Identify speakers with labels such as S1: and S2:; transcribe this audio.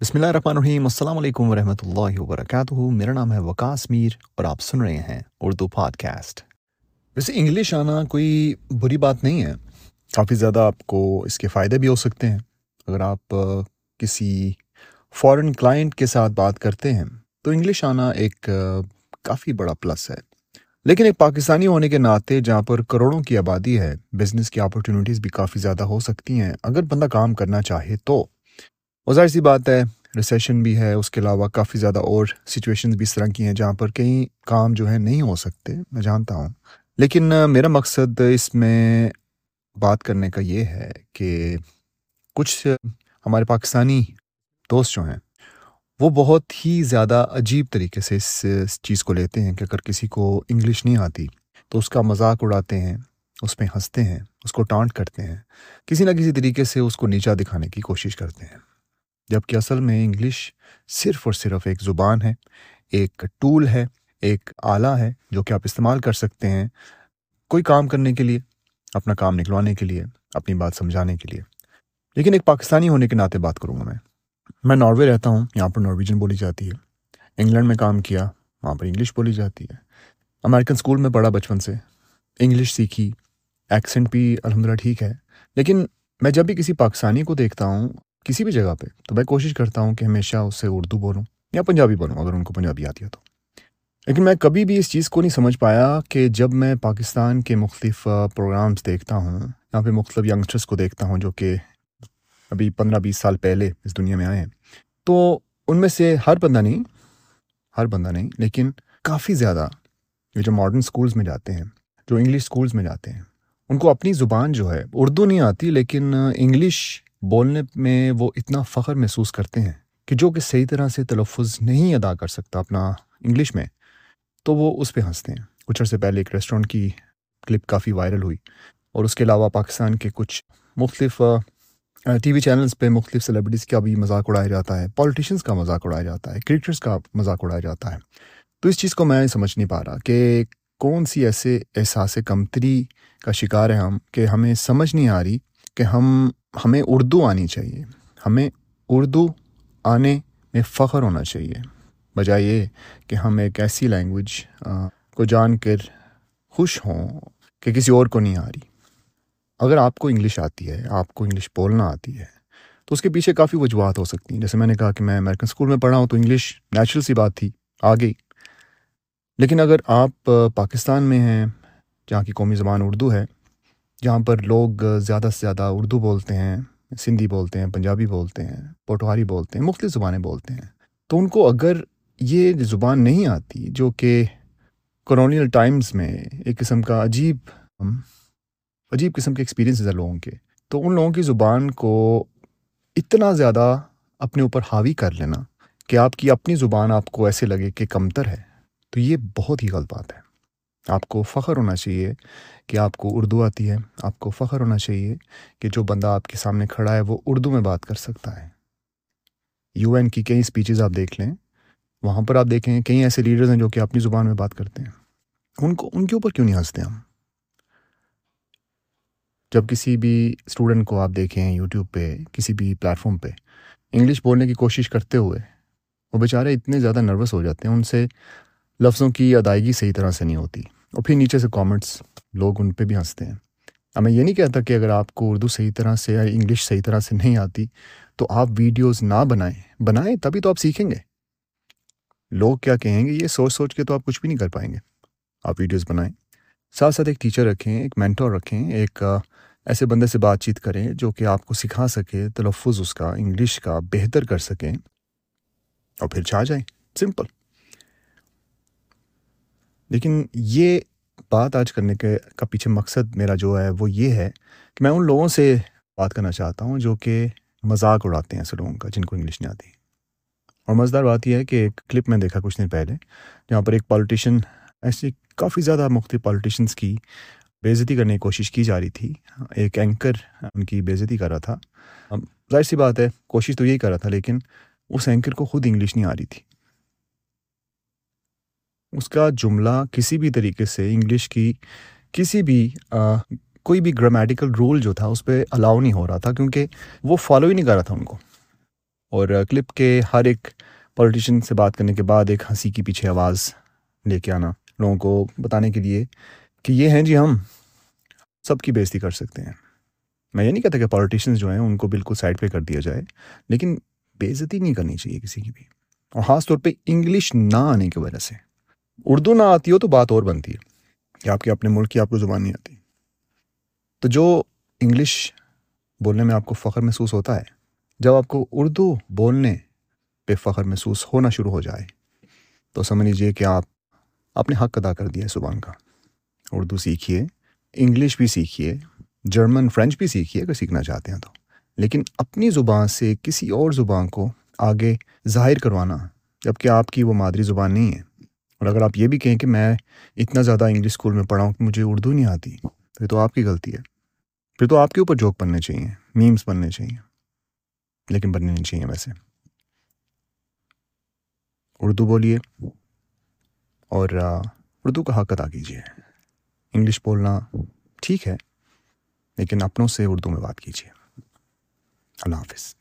S1: بسم اللہ الرحمن الرحیم، السلام علیکم ورحمۃ اللہ وبرکاتہ۔ میرا نام ہے وکاس میر اور آپ سن رہے ہیں اردو پاڈ کاسٹ ویسے انگلش آنا کوئی بری بات نہیں ہے۔ کافی زیادہ آپ کو اس کے فائدے بھی ہو سکتے ہیں۔ اگر آپ کسی فورن کلائنٹ کے ساتھ بات کرتے ہیں، تو انگلش آنا ایک کافی بڑا پلس ہے۔ لیکن ایک پاکستانی ہونے کے ناطے جہاں پر کروڑوں کی آبادی ہے بزنس کی اپرچونیٹیز بھی کافی زیادہ ہو سکتی ہیں۔ اگر بندہ کام کرنا چاہے تو۔ اور ظاہر سی بات ہے ریسیشن بھی ہے، اس کے علاوہ کافی زیادہ اور سچویشنز بھی اس طرح کی ہیں جہاں پر کئی کام جو ہے نہیں ہو سکتے، میں جانتا ہوں۔ لیکن میرا مقصد اس میں بات کرنے کا یہ ہے کہ کچھ ہمارے پاکستانی دوست جو ہیں، وہ بہت ہی زیادہ عجیب طریقے سے اس چیز کو لیتے ہیں کہ اگر کسی کو انگلش نہیں آتی تو اس کا مذاق اڑاتے ہیں، اس میں ہنستے ہیں، اس کو ٹانٹ کرتے ہیں، کسی نہ کسی طریقے سے اس کو نیچا دکھانے کی کوشش کرتے ہیں۔ جبکہ اصل میں انگلش صرف اور صرف ایک زبان ہے، ایک ٹول ہے، ایک آلہ ہے جو کہ آپ استعمال کر سکتے ہیں کوئی کام کرنے کے لیے، اپنا کام نکلوانے کے لیے، اپنی بات سمجھانے کے لیے۔ لیکن ایک پاکستانی ہونے کے ناطے بات کروں گا میں۔ میں ناروے رہتا ہوں، یہاں پر نارویجن بولی جاتی ہے۔ انگلینڈ میں کام کیا، وہاں پر انگلش بولی جاتی ہے۔ امریکن اسکول میں پڑھا بچپن سے۔ انگلش سیکھی ایکسنٹ بھی الحمد للہ ٹھیک ہے۔ لیکن میں جب بھی کسی پاکستانی کو دیکھتا ہوں کسی بھی جگہ پہ، تو میں کوشش کرتا ہوں کہ ہمیشہ اس سے اردو بولوں یا پنجابی بولوں، اگر ان کو پنجابی آتی ہے تو۔ لیکن میں کبھی بھی اس چیز کو نہیں سمجھ پایا کہ جب میں پاکستان کے مختلف پروگرامس دیکھتا ہوں، یہاں پہ مختلف ینگسٹرس کو دیکھتا ہوں جو کہ ابھی پندرہ بیس سال پہلے اس دنیا میں آئے ہیں، تو ان میں سے ہر بندہ نہیں، ہر بندہ نہیں، لیکن کافی زیادہ یہ جو ماڈرن اسکولس میں جاتے ہیں، جو انگلش اسکولس میں جاتے ہیں، ان کو اپنی زبان جو ہے، اردو نہیں آتی، لیکن انگلش بولنے میں وہ اتنا فخر محسوس کرتے ہیں کہ جو کہ صحیح طرح سے تلفظ نہیں ادا کر سکتا اپنا انگلش میں، تو وہ اس پہ ہنستے ہیں۔ کچھ عرصے پہلے ایک ریسٹورینٹ کی کلپ کافی وائرل ہوئی اور اس کے علاوہ پاکستان کے کچھ مختلف ٹی وی چینلز پہ مختلف سیلیبریٹیز کا بھی مذاق اڑایا جاتا ہے پالیٹیشینس کا مذاق اڑایا جاتا ہے کرکٹرس کا مذاق اڑایا جاتا ہے۔ تو اس چیز کو میں سمجھ نہیں پا رہا کہ کون سی ایسے احساس کمتری کا شکار ہے ہم کہ ہمیں سمجھ نہیں آ رہی کہ ہم ہمیں اردو آنی چاہیے۔ ہمیں اردو آنے میں فخر ہونا چاہیے۔ بجائے یہ کہ ہم ایک ایسی لینگویج کو جان کر خوش ہوں کہ کسی اور کو نہیں آ رہی۔ اگر آپ کو انگلش آتی ہے، آپ کو انگلش بولنا آتی ہے، تو اس کے پیچھے کافی وجوہات ہو سکتی ہیں۔ جیسے میں نے کہا کہ میں امیریکن اسکول میں پڑھا ہوں تو انگلش نیچرل سی بات تھی، آ گئی۔ لیکن اگر آپ پاکستان میں ہیں، جہاں کی قومی زبان اردو ہے جہاں پر لوگ زیادہ سے زیادہ اردو بولتے ہیں، سندھی بولتے ہیں، پنجابی بولتے ہیں پوٹواری بولتے ہیں، مختلف زبانیں بولتے ہیں۔ تو ان کو اگر یہ زبان نہیں آتی جو کہ کرونیل ٹائمز میں ایک قسم کا عجیب عجیب قسم کے ایکسپیرینس ہے لوگوں کے، تو ان لوگوں کی زبان کو اتنا زیادہ اپنے اوپر حاوی کر لینا کہ آپ کی اپنی زبان آپ کو ایسے لگے کہ کمتر ہے۔ تو یہ بہت ہی غلط بات ہے۔ آپ کو فخر ہونا چاہیے کہ آپ کو اردو آتی ہے۔ آپ کو فخر ہونا چاہیے کہ جو بندہ آپ کے سامنے کھڑا ہے وہ اردو میں بات کر سکتا ہے۔ یو این کی کئی اسپیچز آپ دیکھ لیں، وہاں پر آپ دیکھیں کئی ایسے لیڈرز ہیں جو کہ اپنی زبان میں بات کرتے ہیں۔ ان کو، ان کے اوپر کیوں نہیں ہنستے ہم؟ جب کسی بھی اسٹوڈنٹ کو آپ دیکھیں یوٹیوب پہ، کسی بھی پلیٹفارم پہ، انگلش بولنے کی کوشش کرتے ہوئے وہ بیچارے اتنے زیادہ نروس ہو جاتے ہیں، ان سے لفظوں کی ادائیگی صحیح طرح سے نہیں ہوتی۔ اور پھر نیچے سے کامنٹس لوگ ان پہ بھی ہنستے ہیں۔ اب میں یہ نہیں کہتا کہ اگر آپ کو اردو صحیح طرح سے یا انگلش صحیح طرح سے نہیں آتی، تو آپ ویڈیوز نہ بنائیں۔ بنائیں تبھی تو آپ سیکھیں گے۔ لوگ کیا کہیں گے؟ یہ سوچ سوچ کے تو آپ کچھ بھی نہیں کر پائیں گے۔ آپ ویڈیوز بنائیں۔ ساتھ ساتھ ایک ٹیچر رکھیں، ایک مینٹور رکھیں، ایک ایسے بندے سے بات چیت کریں جو کہ آپ کو سکھا سکے، تلفظ اس کا، انگلش کا، بہتر کر سکیں۔ اور پھر چھا جائیں۔ سمپل لیکن یہ بات آج کرنے کے کا پیچھے مقصد میرا جو ہے وہ یہ ہے کہ میں ان لوگوں سے بات کرنا چاہتا ہوں جو کہ مذاق اڑاتے ہیں ایسے لوگوں کا، جن کو انگلش نہیں آتی۔ اور مزدار بات یہ ہے کہ ایک کلپ میں دیکھا کچھ دن پہلے، جہاں پر ایک پالیٹیشین ایسی کافی زیادہ مختلف پالیٹیشنس کی بےزتی کرنے کی کوشش کی جا رہی تھی۔ ایک اینکر ان کی بےزتی کر رہا تھا۔ ظاہر سی بات ہے، کوشش تو یہی کر رہا تھا، لیکن اس اینکر کو خود انگلش نہیں آ رہی تھی۔ اس کا جملہ کسی بھی طریقے سے انگلش کی کسی بھی کوئی بھی گرامیٹیکل رول جو تھا، اس پہ الاؤ نہیں ہو رہا تھا، کیونکہ وہ فالو ہی نہیں کر رہا تھا ان کو۔ اور کلپ کے ہر ایک پولیٹیشین سے بات کرنے کے بعد ایک ہنسی کی پیچھے آواز لے کے آنا، لوگوں کو بتانے کے لیے کہ یہ ہیں جی ہم۔ سب کی بےزتی کر سکتے ہیں۔ میں یہ نہیں کہتا کہ پولیٹیشینس جو ہیں، ان کو بالکل سائڈ پہ کر دیا جائے، لیکن بےزتی نہیں کرنی چاہیے کسی کی بھی۔ اور خاص طور پہ انگلش نہ آنے کی وجہ سے۔ اردو نہ آتی ہو تو بات اور بنتی ہے۔ کہ آپ کے اپنے ملک کی، آپ کو زبان نہیں آتی۔ تو جو انگلش بولنے میں آپ کو فخر محسوس ہوتا ہے، جب آپ کو اردو بولنے پہ فخر محسوس ہونا شروع ہو جائے، تو سمجھ لیجیے کہ آپ اپنے حق ادا کر دیا ہے زبان کا۔ اردو سیکھیے، انگلش بھی سیکھیے، جرمن فرینچ بھی سیکھیے اگر سیکھنا چاہتے ہیں تو۔ لیکن اپنی زبان سے کسی اور زبان کو آگے ظاہر کروانا جبکہ آپ کی وہ مادری زبان نہیں ہے۔ اور اگر آپ یہ بھی کہیں کہ میں اتنا زیادہ انگلش اسکول میں پڑھا ہوں کہ مجھے اردو نہیں آتی، تو یہ تو آپ کی غلطی ہے۔ پھر تو آپ کے اوپر جوک بننے چاہیے میمس بننے چاہیے، لیکن بننے نہیں چاہیے ویسے۔ اردو بولیے اور اردو کا حق ادا کیجیے۔ انگلش بولنا ٹھیک ہے، لیکن اپنوں سے اردو میں بات کیجیے۔ اللہ حافظ۔